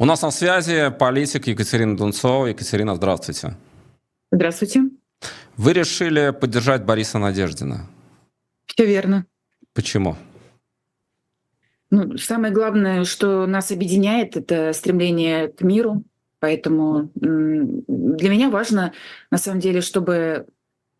У нас на связи политик Екатерина Дунцова. Екатерина, здравствуйте. Здравствуйте. Вы решили поддержать Бориса Надеждина. Все верно. Почему? Ну, самое главное, что нас объединяет, это стремление к миру. Поэтому для меня важно, на самом деле, чтобы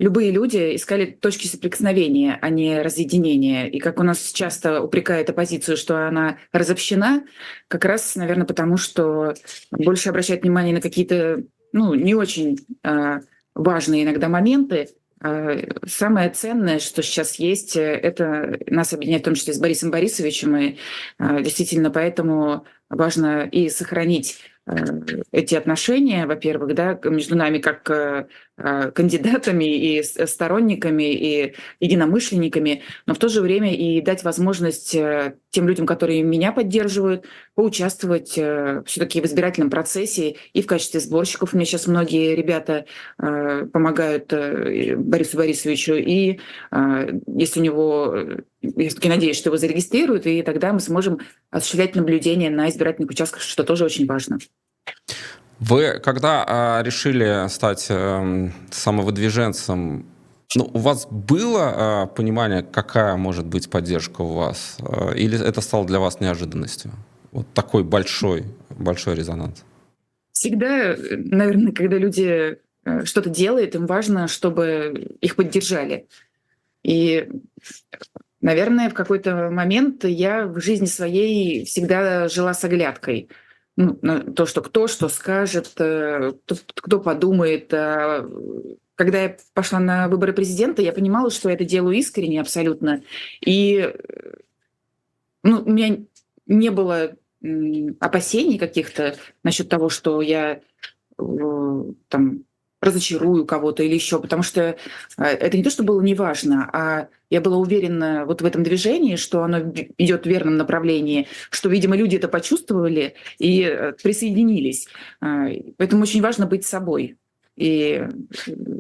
любые люди искали точки соприкосновения, а не разъединения. И как у нас часто упрекает оппозицию, что она разобщена, как раз, наверное, потому что больше обращает внимание на какие-то ну, не очень э, важные иногда моменты, а, Самое ценное, что сейчас есть, это нас объединяет в том числе с Борисом Борисовичем, и а, действительно поэтому важно и сохранить Э, эти отношения, во-первых, да, между нами как э, э, кандидатами и сторонниками и единомышленниками, но в то же время и дать возможность тем людям, которые меня поддерживают, поучаствовать все-таки в избирательном процессе и в качестве сборщиков. Мне сейчас многие ребята помогают Борису Борисовичу, и если у него я все-таки надеюсь, что его зарегистрируют, и тогда мы сможем осуществлять наблюдение на избирательных участках, что тоже очень важно. Вы когда а, решили стать а, самовыдвиженцем, ну, у вас было а, понимание, какая может быть поддержка у вас, а, или это стало для вас неожиданностью? Вот такой большой, большой резонанс. Всегда, наверное, когда люди э, что-то делают, им важно, чтобы их поддержали. И Наверное, в какой-то момент я в жизни своей всегда жила с оглядкой. Ну, то, что кто что скажет, э, кто, подумает. А, когда я пошла на выборы президента, я понимала, что я это делаю искренне абсолютно. И э, ну, у меня не было опасений каких-то насчет того, что я э, там разочарую кого-то или еще, потому что а, это не то, что было неважно, а я была уверена вот в этом движении, что оно идет в верном направлении, что, видимо, люди это почувствовали и э, присоединились. А, поэтому очень важно быть собой. И э,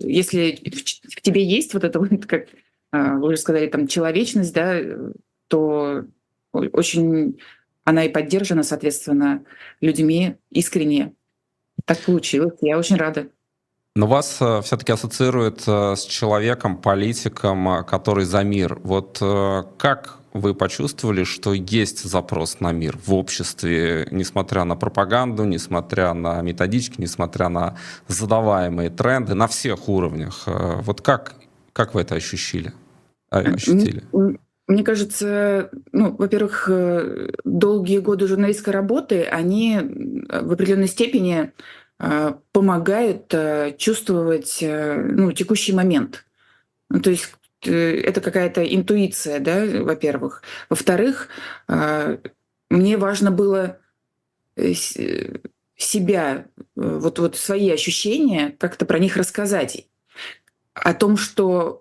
если в тебе есть вот это вот, как вы уже сказали, там человечность, да, то очень она и поддержана, соответственно, людьми искренне. Так получилось. Я очень рада. Но вас э, все-таки ассоциируют э, с человеком, политиком, э, который за мир. Вот как вы почувствовали, что есть запрос на мир в обществе, несмотря на пропаганду, несмотря на методички, несмотря на задаваемые тренды на всех уровнях? Вот как, как вы это ощущили? ощутили? Мне кажется, ну, во-первых, долгие годы журналистской работы, они в определенной степени а, помогает э, чувствовать э, ну, текущий момент. Ну, то есть э, это какая-то интуиция, да, во-первых. Во-вторых, мне важно было себя, вот, вот свои ощущения, как-то про них рассказать. О том, что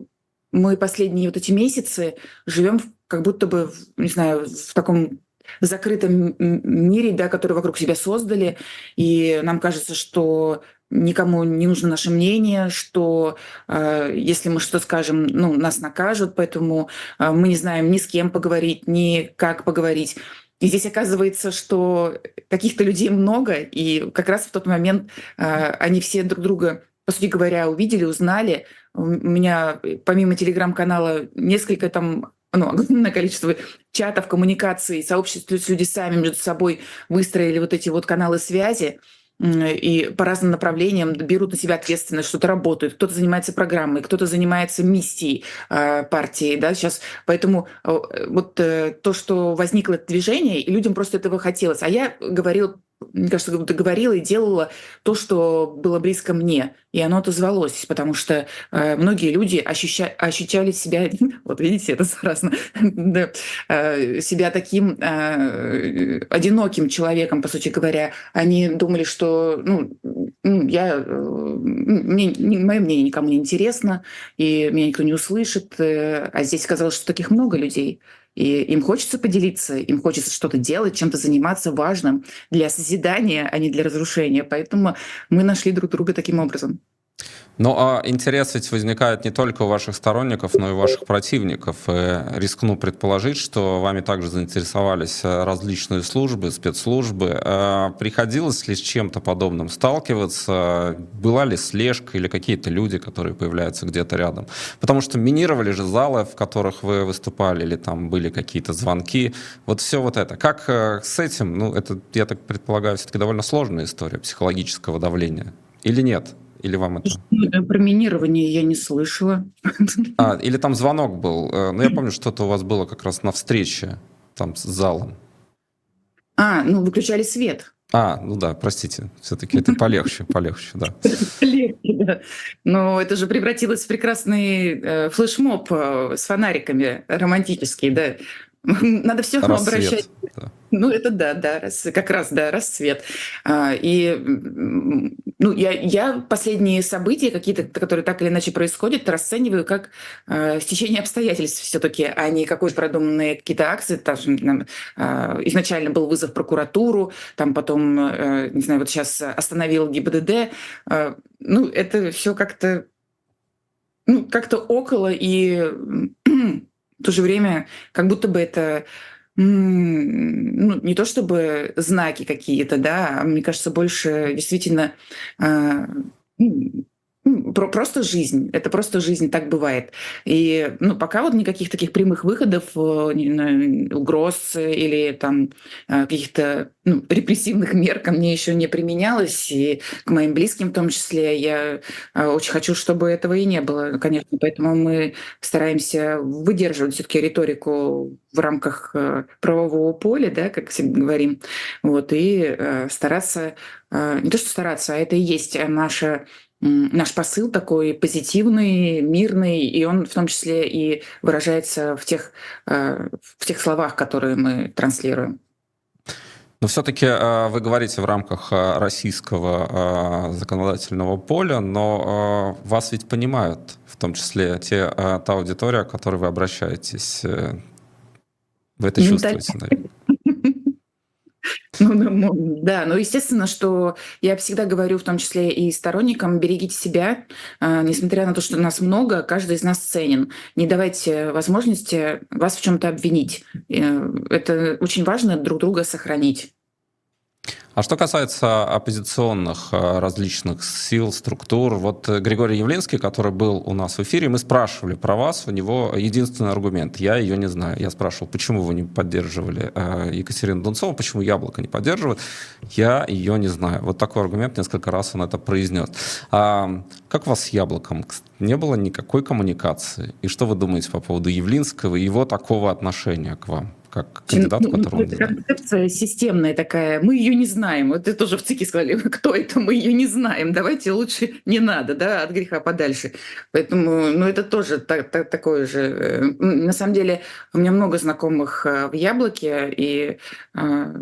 мы последние вот эти месяцы живем как будто бы, не знаю, в таком закрытом мире, да, который вокруг себя создали, и нам кажется, что никому не нужно наше мнение, что э, если мы что скажем, ну, нас накажут, поэтому э, мы не знаем ни с кем поговорить, ни как поговорить. И здесь оказывается, что каких-то людей много, и как раз в тот момент э, они все друг друга, по сути говоря, увидели, узнали. У меня помимо телеграм-канала несколько там ну, огромное количество чатов, коммуникаций, сообществ, люди сами между собой выстроили вот эти вот каналы связи и по разным направлениям берут на себя ответственность, что-то работают, кто-то занимается программой, кто-то занимается миссией э, партии, да, сейчас. Поэтому э, вот э, то, что возникло движение, и людям просто этого хотелось. А я говорил мне кажется, как говорила и делала то, что было близко мне. И оно отозвалось, потому что э, многие люди ощуща, ощущали себя, вот видите, это заразно, да, э, себя таким э, одиноким человеком, по сути говоря. Они думали, что ну, я, э, мне, мое мнение никому не интересно, и меня никто не услышит. Э, а здесь казалось, что таких много людей. И им хочется поделиться, им хочется что-то делать, чем-то заниматься важным для созидания, а не для разрушения. Поэтому мы нашли друг друга таким образом. Ну, а интерес ведь возникает не только у ваших сторонников, но и у ваших противников. И рискну предположить, что вами также заинтересовались э, различные службы, спецслужбы. А приходилось ли с чем-то подобным сталкиваться? Была ли слежка или какие-то люди, которые появляются где-то рядом? Потому что минировали же залы, в которых вы выступали, или там были какие-то звонки. Вот все вот это. Как э, с этим? Ну, это, я так предполагаю, все-таки довольно сложная история психологического давления. Или нет? Или вам это... Э, про минирование я не слышала. А, или там звонок был. Э, ну, я помню, что-то у вас было как раз на встрече там с залом. А, ну, выключали свет. А, ну да, простите, все-таки это полегче, полегче, да. Полегче, да. Но это же превратилось в прекрасный э, флешмоб с фонариками романтический, да. Надо все обращать. Да. Ну, это да, да, раз, как раз, да, расцвет. А, и ну, я, я последние события, какие-то, которые так или иначе происходят, расцениваю как э, стечение обстоятельств все-таки, а не какой-то продуманные какие-то акции. Там, э, изначально был вызов в прокуратуру, там потом, э, не знаю, вот сейчас остановил ГИБДД. Э, ну, это все как-то ну, как-то около и в то же время как будто бы это ну, не то чтобы знаки какие-то, да, а мне кажется, больше действительно а, про просто жизнь. Это просто жизнь, так бывает. И ну, пока вот никаких таких прямых выходов, э, угроз или там э, каких-то ну, репрессивных мер ко мне еще не применялось. И к моим близким в том числе я э, очень хочу, чтобы этого и не было, конечно. Поэтому мы стараемся выдерживать все-таки риторику в рамках правового поля, да, как всегда говорим, вот, и стараться, не то что стараться, а это и есть наша наш посыл такой позитивный, мирный, и он в том числе и выражается в тех, э, в тех словах, которые мы транслируем. Но все-таки э, вы говорите в рамках э, российского законодательного поля, но вас ведь понимают, в том числе те, та аудитория, к которой вы обращаетесь. Вы это чувствуете, наверное? Ну, ну, да, но естественно, что я всегда говорю, в том числе и сторонникам, берегите себя, а, несмотря на то, что нас много, каждый из нас ценен. Не давайте возможности вас в чем-то обвинить. Э, это очень важно друг друга сохранить. А что касается оппозиционных э, различных сил, структур, вот э, Григорий Явлинский, который был у нас в эфире, мы спрашивали про вас, у него единственный аргумент, я ее не знаю. Я спрашивал, почему вы не поддерживали э, Екатерину Дунцову, почему Яблоко не поддерживает, я ее не знаю. Вот такой аргумент, несколько раз он это произнес. А, как у вас с Яблоком? Не было никакой коммуникации. И что вы думаете по поводу Явлинского и его такого отношения к вам? Как кандидат, ну, которого ну, Концепция системная такая. Мы ее не знаем. Вот это тоже в ЦИКе сказали, кто это, мы ее не знаем. Давайте лучше не надо, да, от греха подальше. Поэтому, ну, это тоже так, так, такое же. Э, на самом деле, у меня много знакомых э, в Яблоке, и а,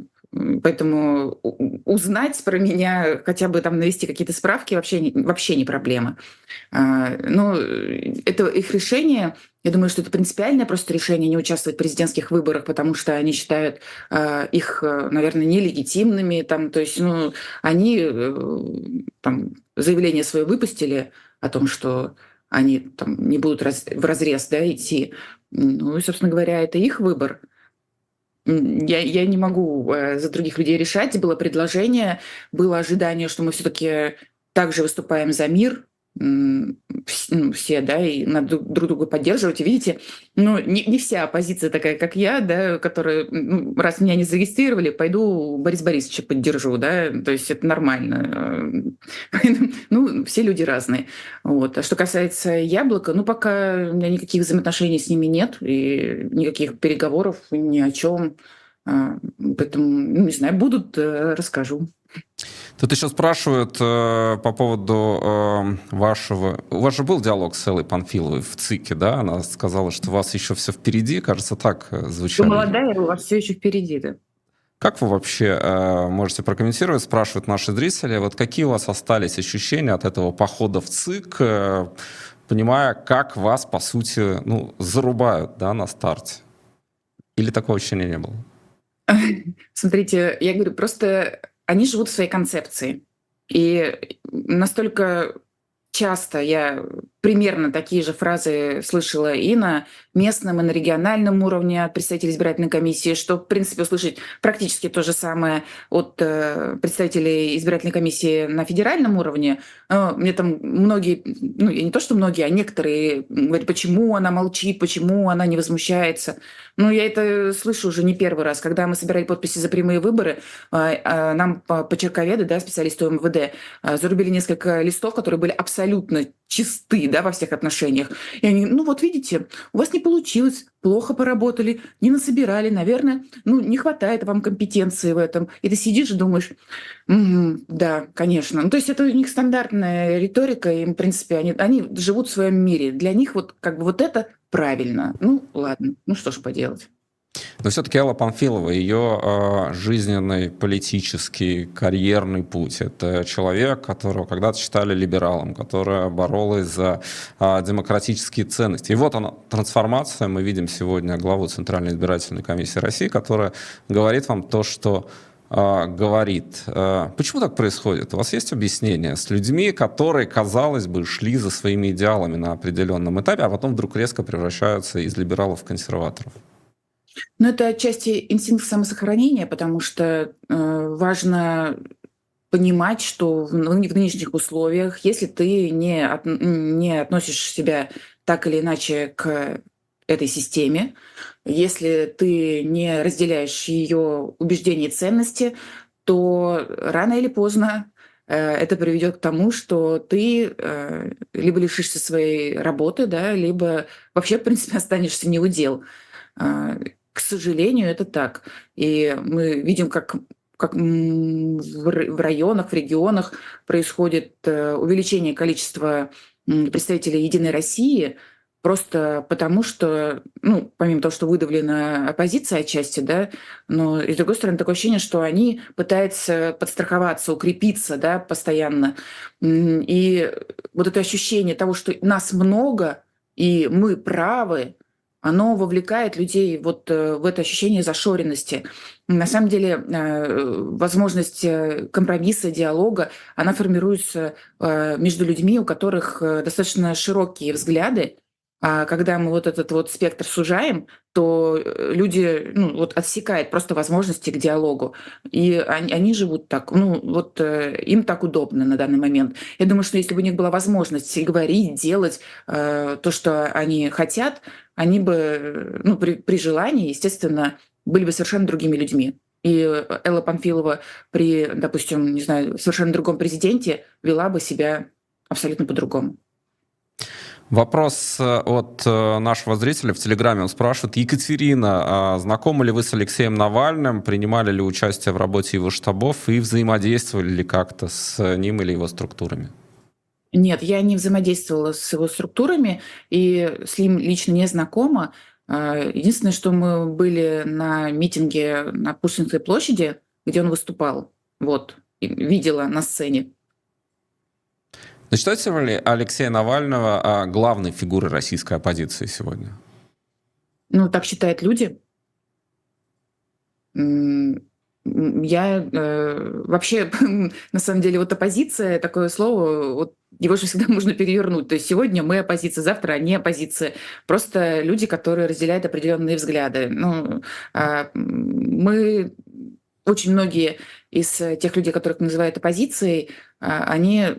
Поэтому узнать про меня, хотя бы там навести какие-то справки, вообще вообще не проблема. А, ну, это их решение. Я думаю, что это принципиальное просто решение не участвовать в президентских выборах, потому что они считают а, их, наверное, нелегитимными. Там, то есть, ну, они э, там, заявление свое выпустили о том, что они там, не будут в разрез да, идти. Ну и, собственно говоря, это их выбор. Я, я не могу э, за других людей решать. Было предложение, было ожидание, что мы все-таки также выступаем за мир, все, да, и надо друг друга поддерживать. И видите, ну, не, не вся оппозиция такая, как я, да, которая, ну, раз меня не зарегистрировали, пойду Борис Борисовича поддержу, да, то есть это нормально. Ну, все люди разные. Вот. А что касается яблока, ну, пока у меня никаких взаимоотношений с ними нет, и никаких переговоров ни о чем. А, поэтому, ну, не знаю, будут, э, расскажу. Тут еще спрашивают э, по поводу э, вашего... У вас же был диалог с Эллой Панфиловой в ЦИКе, да? Она сказала, что у вас еще все впереди, кажется, так э, звучало. Вы молодая, у вас все еще впереди, да. Как вы вообще э, можете прокомментировать, спрашивают наши зрители, вот какие у вас остались ощущения от этого похода в ЦИК, э, понимая, как вас, по сути, ну, зарубают да, на старте? Или такого ощущения не было? Смотрите, я говорю, просто они живут в своей концепции. И настолько часто я примерно такие же фразы слышала и на местном, и на региональном уровне от представителей избирательной комиссии, что, в принципе, услышать практически то же самое от э, представителей избирательной комиссии на федеральном уровне. Э, мне там многие, ну, не то, что многие, а некоторые говорят, почему она молчит, почему она не возмущается. Ну, я это слышу уже не первый раз. Когда мы собирали подписи за прямые выборы, э, нам почерковеды, да, специалисты МВД, зарубили несколько листов, которые были абсолютно чисты, да, во всех отношениях. И они, ну вот видите, у вас не получилось, плохо поработали, не насобирали, наверное, ну не хватает вам компетенции в этом. И ты сидишь и думаешь, угу, да, конечно. Ну, то есть это у них стандартная риторика, и, в принципе, они, они живут в своем мире. Для них вот как бы вот это правильно. Ну, ладно, ну что ж поделать. Но все-таки Элла Памфилова, ее э, жизненный, политический, карьерный путь. Это человек, которого когда-то считали либералом, которая боролась за э, демократические ценности. И вот она, трансформация. Мы видим сегодня главу Центральной избирательной комиссии России, которая говорит вам то, что говорит. Почему так происходит? У вас есть объяснение с людьми, которые, казалось бы, шли за своими идеалами на определенном этапе, а потом вдруг резко превращаются из либералов в консерваторов? Ну, это отчасти инстинкт самосохранения, потому что э, важно понимать, что в, в нынешних условиях, если ты не, от, не относишь себя так или иначе к этой системе, если ты не разделяешь ее убеждения и ценности, то рано или поздно э, это приведет к тому, что ты э, либо лишишься своей работы, да, либо вообще, в принципе, останешься неудел. Э, к сожалению, это так. И мы видим, как как в районах, в регионах происходит э, увеличение количества представителей «Единой России», просто потому что, ну, помимо того, что выдавлена оппозиция отчасти, да, но и с другой стороны такое ощущение, что они пытаются подстраховаться, укрепиться, да, постоянно. И вот это ощущение того, что нас много, и мы правы, оно вовлекает людей вот э, в это ощущение зашоренности. На самом деле э, возможность э, компромисса, диалога, она формируется между людьми, у которых достаточно широкие взгляды, а когда мы вот этот вот спектр сужаем, то люди ну, вот отсекают просто возможности к диалогу. И они, они живут так, ну вот им так удобно на данный момент. Я думаю, что если бы у них была возможность говорить, делать э, то, что они хотят, они бы, ну, при, при желании, естественно, были бы совершенно другими людьми. И Элла Панфилова при, допустим, не знаю, совершенно другом президенте вела бы себя абсолютно по-другому. Вопрос э, от э, нашего зрителя в Телеграме. Он спрашивает, Екатерина, а знакомы ли вы с Алексеем Навальным, принимали ли участие в работе его штабов и взаимодействовали ли как-то с ним или его структурами? Нет, я не взаимодействовала с его структурами и с ним лично не знакома. А, единственное, что мы были на митинге на Пушкинской площади, где он выступал. Вот, видела на сцене. Считаете ли Алексея Навального а, главной фигурой российской оппозиции сегодня? Ну, так считают люди. Я э, вообще, на самом деле, вот оппозиция, такое слово, вот его же всегда можно перевернуть. То есть сегодня мы оппозиция, завтра они оппозиция. Просто люди, которые разделяют определенные взгляды. Ну, э, мы очень многие из тех людей, которых называют оппозицией, э, они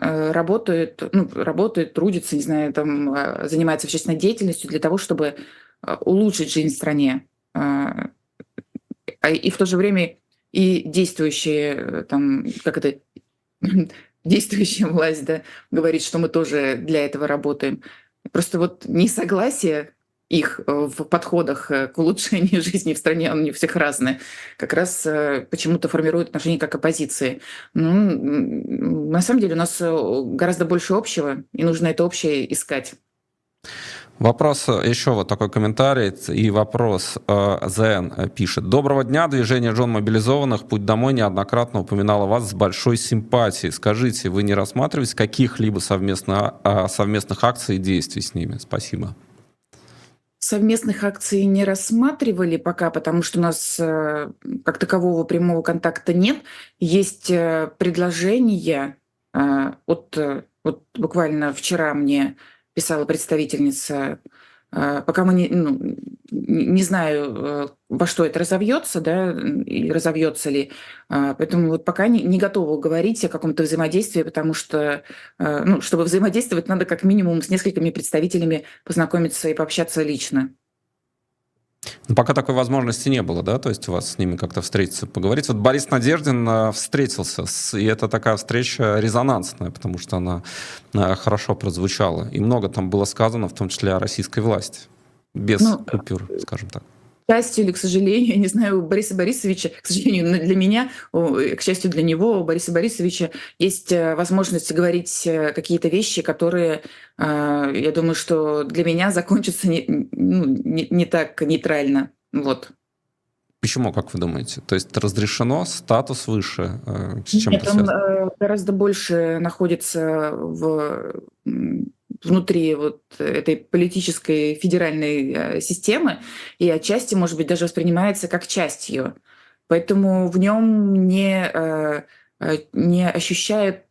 э, работают, ну, работают, трудятся, не знаю, там, э, занимаются общественной деятельностью для того, чтобы э, улучшить жизнь в стране а и в то же время и действующие, э, там, как это, действующая власть, да, говорит, что мы тоже для этого работаем. Просто вот несогласие их э, в подходах э, к улучшению жизни в стране, они у всех разные, как раз почему-то формируют отношения как оппозиции. Ну, на самом деле у нас гораздо больше общего, и нужно это общее искать. Вопрос, э, еще вот такой комментарий и вопрос. Э, ЗН пишет. Доброго дня. Движение Джон Мобилизованных «Путь домой» неоднократно упоминало вас с большой симпатией. Скажите, вы не рассматриваете каких-либо совместно, а, совместных акций и действий с ними? Спасибо. Совместных акций не рассматривали пока, потому что у нас э, как такового прямого контакта нет. Есть предложения от вот буквально вчера мне писала представительница, э, пока мы не, ну, не знаю, э, во что это разовьется, да, или разовьется ли. А, поэтому вот пока не, не готова говорить о каком-то взаимодействии, потому что, э, ну, чтобы взаимодействовать, надо как минимум с несколькими представителями познакомиться и пообщаться лично. Но пока такой возможности не было, да, то есть у вас с ними как-то встретиться, поговорить. Вот Борис Надеждин э, встретился, с, и это такая встреча резонансная, потому что она хорошо прозвучала, и много там было сказано, в том числе о российской власти, без ну, купюр, скажем так счастью или к сожалению, я не знаю, у Бориса Борисовича, к сожалению, для меня, к счастью для него, у Бориса Борисовича есть э, возможность говорить э, какие-то вещи, которые, э, я думаю, что для меня закончатся не, ну, не, не так нейтрально. Вот. Почему, как вы думаете? То есть разрешено, статус выше? С чем Нет, он гораздо больше находится в внутри вот этой политической федеральной э, системы и отчасти, может быть, даже воспринимается как часть ее. Поэтому в нем не, э, э, не ощущают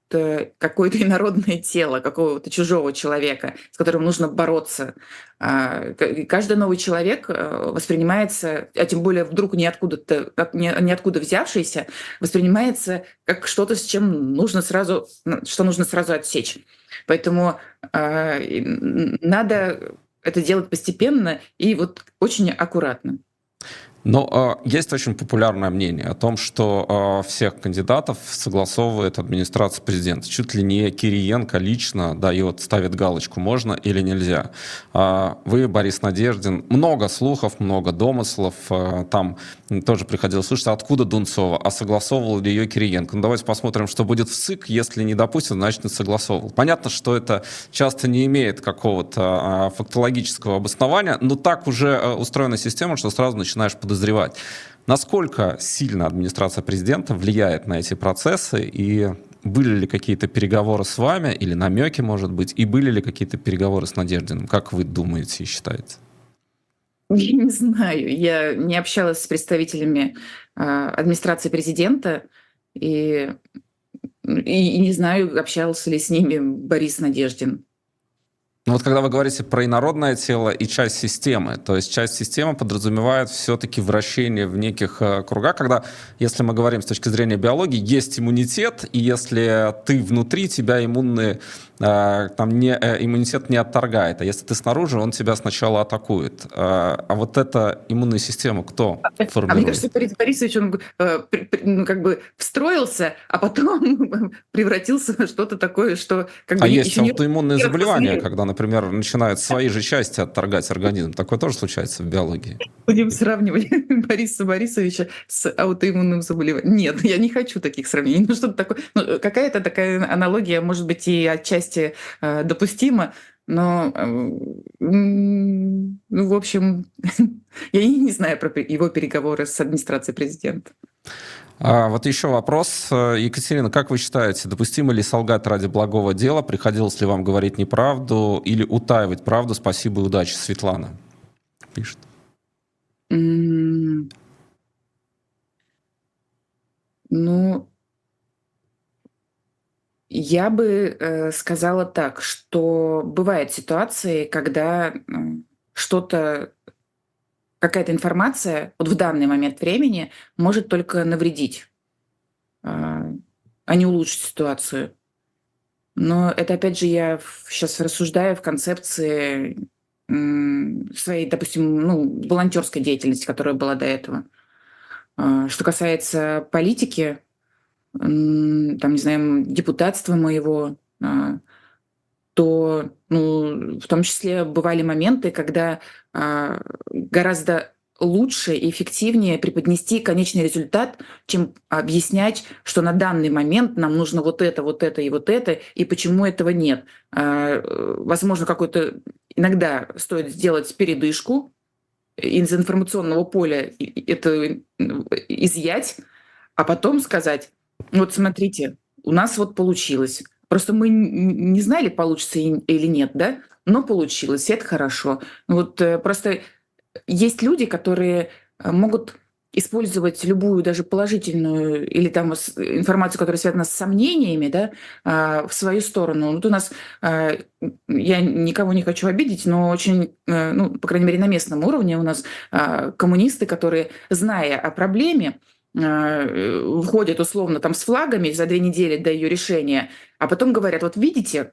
какое-то инородное тело какого-то чужого человека, с которым нужно бороться. А, каждый новый человек воспринимается, а тем более вдруг ниоткуда, ниоткуда взявшийся, воспринимается как что-то, с чем нужно сразу, что нужно сразу отсечь. Поэтому э, надо это делать постепенно и вот очень аккуратно. Но э, есть очень популярное мнение о том, что э, всех кандидатов согласовывает администрация президента. Чуть ли не Кириенко лично дает, ставит галочку, можно или нельзя. Э, вы, Борис Надеждин, много слухов, много домыслов. Э, там тоже приходилось слышать, откуда Дунцова, а согласовывал ли ее Кириенко. Ну, давайте посмотрим, что будет в ЦИК. Если не допустит, значит, не согласовывал. Понятно, что это часто не имеет какого-то э, фактологического обоснования, но так уже э, устроена система, что сразу начинаешь подозревать подозревать. Насколько сильно администрация президента влияет на эти процессы и были ли какие-то переговоры с вами или намеки, может быть, и были ли какие-то переговоры с Надеждиным? Как вы думаете и считаете? Я не знаю. Я не общалась с представителями э, администрации президента и, и, и не знаю, общался ли с ними Борис Надеждин. Ну вот когда вы говорите про инородное тело и часть системы, то есть часть системы подразумевает все-таки вращение в неких э, кругах, когда, если мы говорим с точки зрения биологии, есть иммунитет, и если ты внутри, тебя иммунные там не, э, иммунитет не отторгает, а если ты снаружи, он тебя сначала атакует. Э, а вот эта иммунная система кто формирует? А мне кажется, Борис Борисович, он ну, как бы встроился, а потом превратился в что-то такое, что... Как бы, а есть аутоиммунные не заболевания, когда, например, начинают свои же части отторгать организм. Такое тоже случается в биологии. Будем сравнивать Бориса Борисовича с аутоиммунным заболеванием. Нет, я не хочу таких сравнений. Ну, что-то такое. Ну, какая-то такая аналогия, может быть, и отчасти отчасти э, допустимо, но, э, ну, в общем, я не знаю про его переговоры с администрацией президента. А вот еще вопрос. Э, Екатерина, как вы считаете, допустимо ли солгать ради благого дела? Приходилось ли вам говорить неправду или утаивать правду? Спасибо и удачи. Светлана пишет. Ну, я бы э, сказала так, что бывают ситуации, когда что-то, какая-то информация вот в данный момент времени может только навредить, а, а не улучшить ситуацию. Но это, опять же, я сейчас рассуждаю в концепции своей, допустим, ну, волонтерской деятельности, которая была до этого. А, что касается политики, там, не знаю, депутатства моего, а, то, ну, в том числе бывали моменты, когда а, гораздо лучше и эффективнее преподнести конечный результат, чем объяснять, что на данный момент нам нужно вот это, вот это и вот это, и почему этого нет. А, возможно, какой-то иногда стоит сделать передышку из информационного поля, это изъять, а потом сказать, вот смотрите, у нас вот получилось. Просто мы не знали, получится или нет, да? Но получилось, это хорошо. Вот э, просто есть люди, которые э, могут использовать любую даже положительную или там информацию, которая связана с сомнениями, да, а, в свою сторону. Вот у нас, а, я никого не хочу обидеть, но очень, э, ну, по крайней мере, на местном уровне у нас а, коммунисты, которые, зная о проблеме, входят условно там с флагами за две недели до ее решения, а потом говорят, вот видите,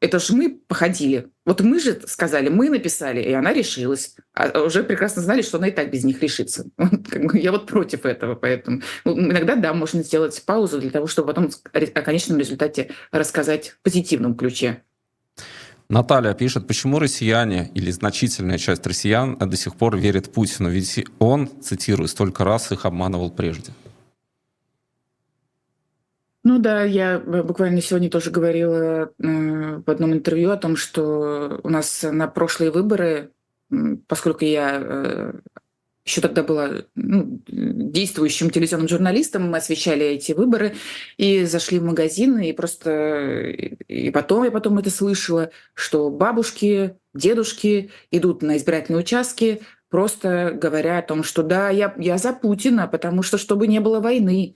это же мы походили. Вот мы же сказали, мы написали, и она решилась. А уже прекрасно знали, что она и так без них решится. Я вот против этого, поэтому ну, иногда, да, можно сделать паузу для того, чтобы потом о конечном результате рассказать в позитивном ключе. Наталья пишет, почему россияне или значительная часть россиян до сих пор верят Путину, ведь он, цитирую, столько раз их обманывал прежде. Ну да, я буквально сегодня тоже говорила э, в одном интервью о том, что у нас на прошлые выборы, поскольку я э, еще тогда была ну, действующим телевизионным журналистом, мы освещали эти выборы и зашли в магазин, и просто и потом я потом это слышала, что бабушки, дедушки идут на избирательные участки, просто говоря о том, что да, я, я за Путина, потому что чтобы не было войны.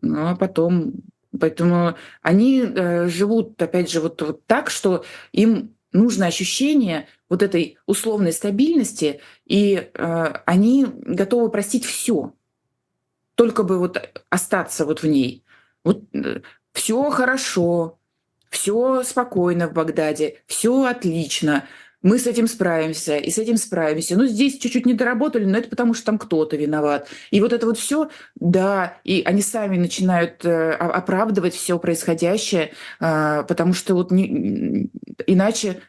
Ну, а потом... Поэтому они э, живут, опять же, вот, вот так, что им нужно ощущение вот этой условной стабильности, и э, они готовы простить все, только бы вот остаться вот в ней. Вот э, все хорошо, все спокойно в Багдаде, все отлично мы с этим справимся, и с этим справимся. Ну, здесь чуть-чуть не доработали, но это потому, что там кто-то виноват. И вот это вот все, да, и они сами начинают э, оправдывать все происходящее, э, потому что вот не, иначе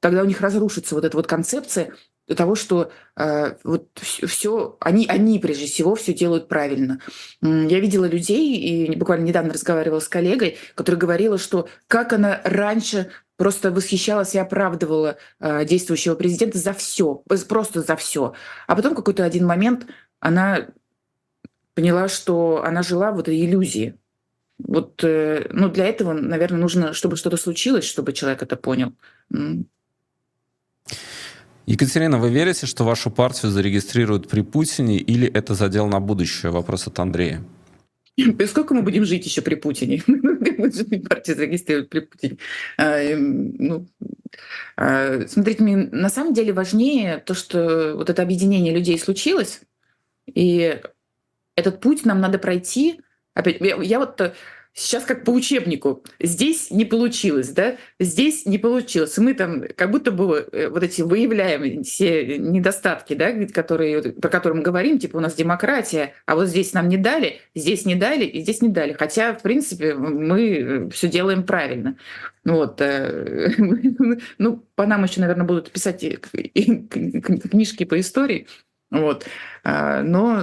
тогда у них разрушится вот эта вот концепция того, что э, вот все, они, они прежде всего все делают правильно. Я видела людей, и буквально недавно разговаривала с коллегой, которая говорила, что как она раньше просто восхищалась и оправдывала э, действующего президента за все, просто за все. А потом какой-то один момент она поняла, что она жила в этой иллюзии. Вот, э, ну, для этого, наверное, нужно, чтобы что-то случилось, чтобы человек это понял. Екатерина, вы верите, что вашу партию зарегистрируют при Путине или это задел на будущее? Вопрос от Андрея. Сколько мы будем жить еще при Путине? Партия зарегистрирует при Путине. А, эм, ну, а, смотрите, мне на самом деле важнее то, что вот это объединение людей случилось, и этот путь нам надо пройти. Опять, я, я вот сейчас как по учебнику. Здесь не получилось, да? Здесь не получилось. Мы там как будто бы э, вот эти выявляем все недостатки, да, которые, про которые мы говорим, типа у нас демократия, а вот здесь нам не дали, здесь не дали и здесь не дали. Хотя, в принципе, мы э, все делаем правильно. Вот. Э, ну, по нам еще, наверное, будут писать книжки по истории. Вот. А, но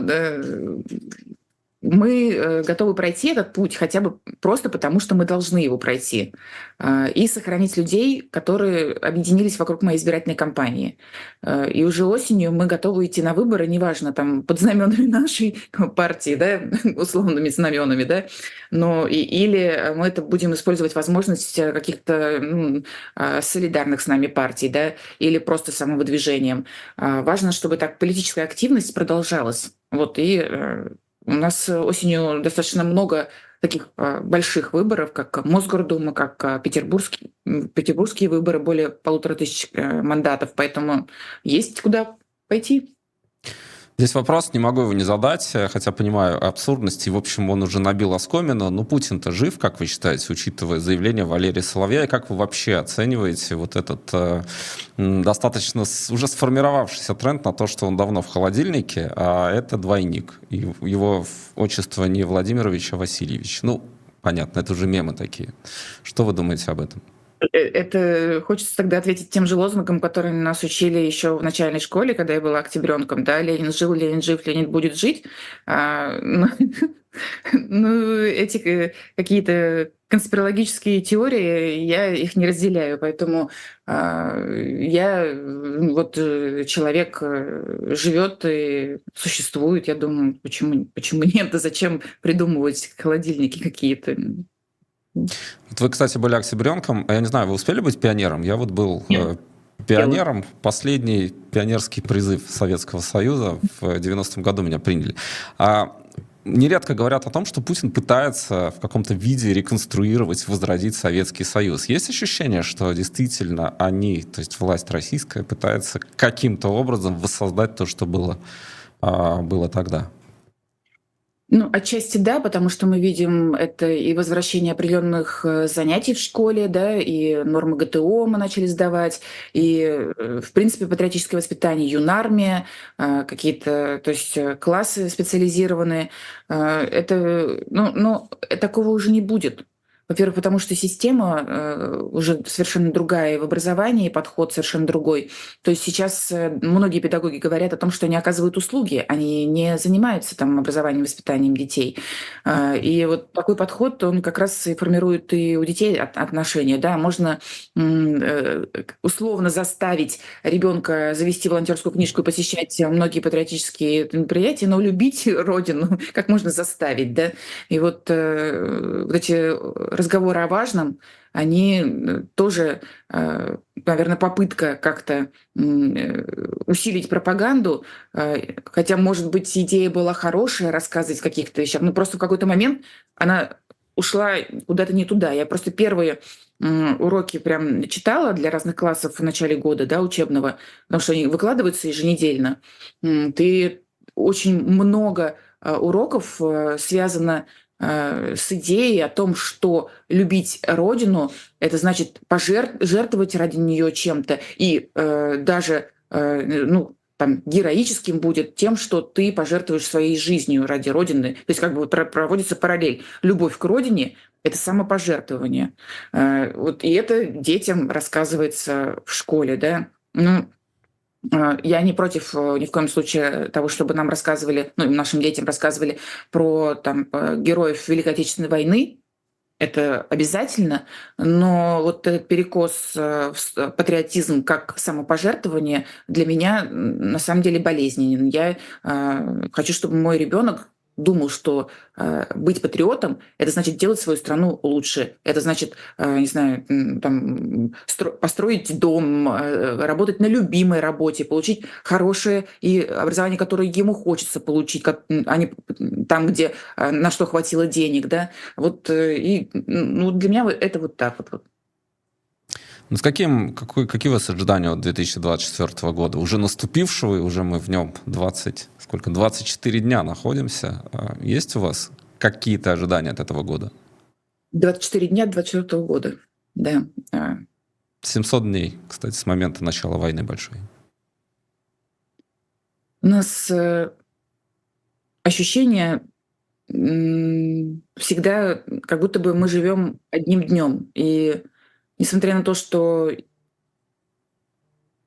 мы э, готовы пройти этот путь хотя бы просто потому, что мы должны его пройти. Э, и сохранить людей, которые объединились вокруг моей избирательной кампании. Э, и уже осенью мы готовы идти на выборы, неважно, там, под знаменами нашей партии, да, условными знаменами, да, но и, или мы это будем использовать возможность каких-то ну, солидарных с нами партий, да, или просто самовыдвижением. Важно, чтобы так политическая активность продолжалась. Вот, и у нас осенью достаточно много таких а, больших выборов, как Мосгордума, как а, петербургские, петербургские выборы, более полутора тысяч э, мандатов, поэтому есть куда пойти. Здесь вопрос, не могу его не задать, э, хотя понимаю абсурдность, и, в общем, он уже набил оскомину. Но Путин-то жив, как вы считаете, учитывая заявление Валерия Соловья, и как вы вообще оцениваете вот этот э, достаточно уже сформировавшийся тренд на то, что он давно в холодильнике, а это двойник. И его отчество не Владимирович, а Васильевич. Ну, понятно, это уже мемы такие. Что вы думаете об этом? Э, это хочется тогда ответить тем же лозунгом, который нас учили еще в начальной школе, когда я была октябренком, да, Ленин жил, Ленин жив, Ленин будет жить. А, ну, ну, эти э, какие-то конспирологические теории, я их не разделяю, поэтому а, я вот э, человек живет и существует, я думаю, почему почему нет, да зачем придумывать холодильники какие-то? Вот вы, кстати, были октябренком. А я не знаю, вы успели быть пионером? Я вот был... Нет. Э, пионером. Последний пионерский призыв Советского Союза в 90-м году меня приняли. А нередко говорят о том, что Путин пытается в каком-то виде реконструировать, возродить Советский Союз. Есть ощущение, что действительно они, то есть власть российская, пытается каким-то образом воссоздать то, что было, а, было тогда? Ну, отчасти да, потому что мы видим это и возвращение определенных э, занятий в школе, да, и нормы ГТО мы начали сдавать, и, э, в принципе, патриотическое воспитание, юнармия, э, какие-то, то есть классы специализированные. Это, ну, ну, такого уже не будет. Во-первых, потому что система э, уже совершенно другая в образовании, подход совершенно другой. То есть сейчас э, многие педагоги говорят о том, что они оказывают услуги, они не занимаются там образованием, воспитанием детей. Э, и вот такой подход, он как раз и формирует и у детей отношения. Да? Можно условно заставить ребенка завести волонтерскую книжку и посещать многие патриотические мероприятия, но любить родину как можно заставить. Да? И вот, вот эти разговоры о важном, они э, тоже, э, наверное, попытка как-то э, усилить пропаганду, хотя, может быть, идея была хорошая рассказывать каких-то вещах, но просто в какой-то момент она ушла куда-то не туда. Я просто первые уроки прям читала для разных классов в начале года, да, учебного, потому что они выкладываются еженедельно. Ты очень много уроков связано с идеей о том, что любить родину это значит пожертвовать ради нее чем-то и э, даже э, ну там героическим будет тем, что ты пожертвуешь своей жизнью ради родины. То есть как бы проводится параллель. Любовь к родине – это самопожертвование. Э, вот и это детям рассказывается в школе, да. Ну, я не против э, ни в коем случае того, чтобы нам рассказывали, ну, нашим детям рассказывали про там, э, героев Великой Отечественной войны. Это обязательно, но вот этот перекос э, в патриотизм как самопожертвование для меня на самом деле болезненен. Я хочу, чтобы мой ребенок думал, что э, быть патриотом – это значит делать свою страну лучше. Это значит, э, не знаю, там, стро- построить дом, э, работать на любимой работе, получить хорошее и образование, которое ему хочется получить, как, а не там, где э, на что хватило денег. Да? Вот, э, и, ну, для меня это вот так вот. Ну, с каким, какой, какие у вас ожидания от 2024 года? Уже наступившего, и уже мы в нем 20, сколько, 24 дня находимся. А есть у вас какие-то ожидания от этого года? 24 дня 24 года, да. 700 а. дней, кстати, с момента начала войны большой. У нас э, ощущение всегда, как будто бы мы живем одним днем. И Несмотря на то, что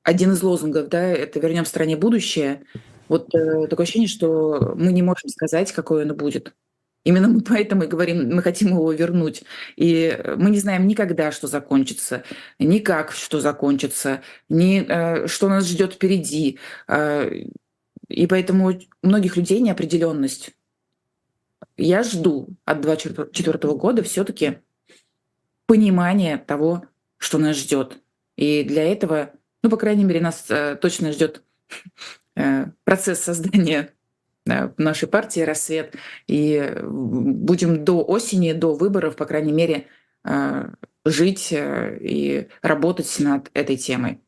один из лозунгов, да, это «вернем стране будущее», вот э, такое ощущение, что мы не можем сказать, какое оно будет. Именно мы поэтому и говорим, мы хотим его вернуть. И мы не знаем никогда, что закончится, ни как, что закончится, ни э, что нас ждет впереди. Э, и поэтому у многих людей неопределенность. Я жду от 2024 года все-таки понимание того, что нас ждет. И для этого, ну, по крайней мере, нас э, точно ждет э, процесс создания э, нашей партии «Рассвет». И будем до осени, до выборов, по крайней мере, э, жить э, и работать над этой темой.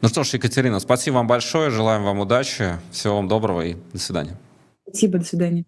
Ну что ж, Екатерина, спасибо вам большое, желаем вам удачи, всего вам доброго и до свидания. Спасибо, до свидания.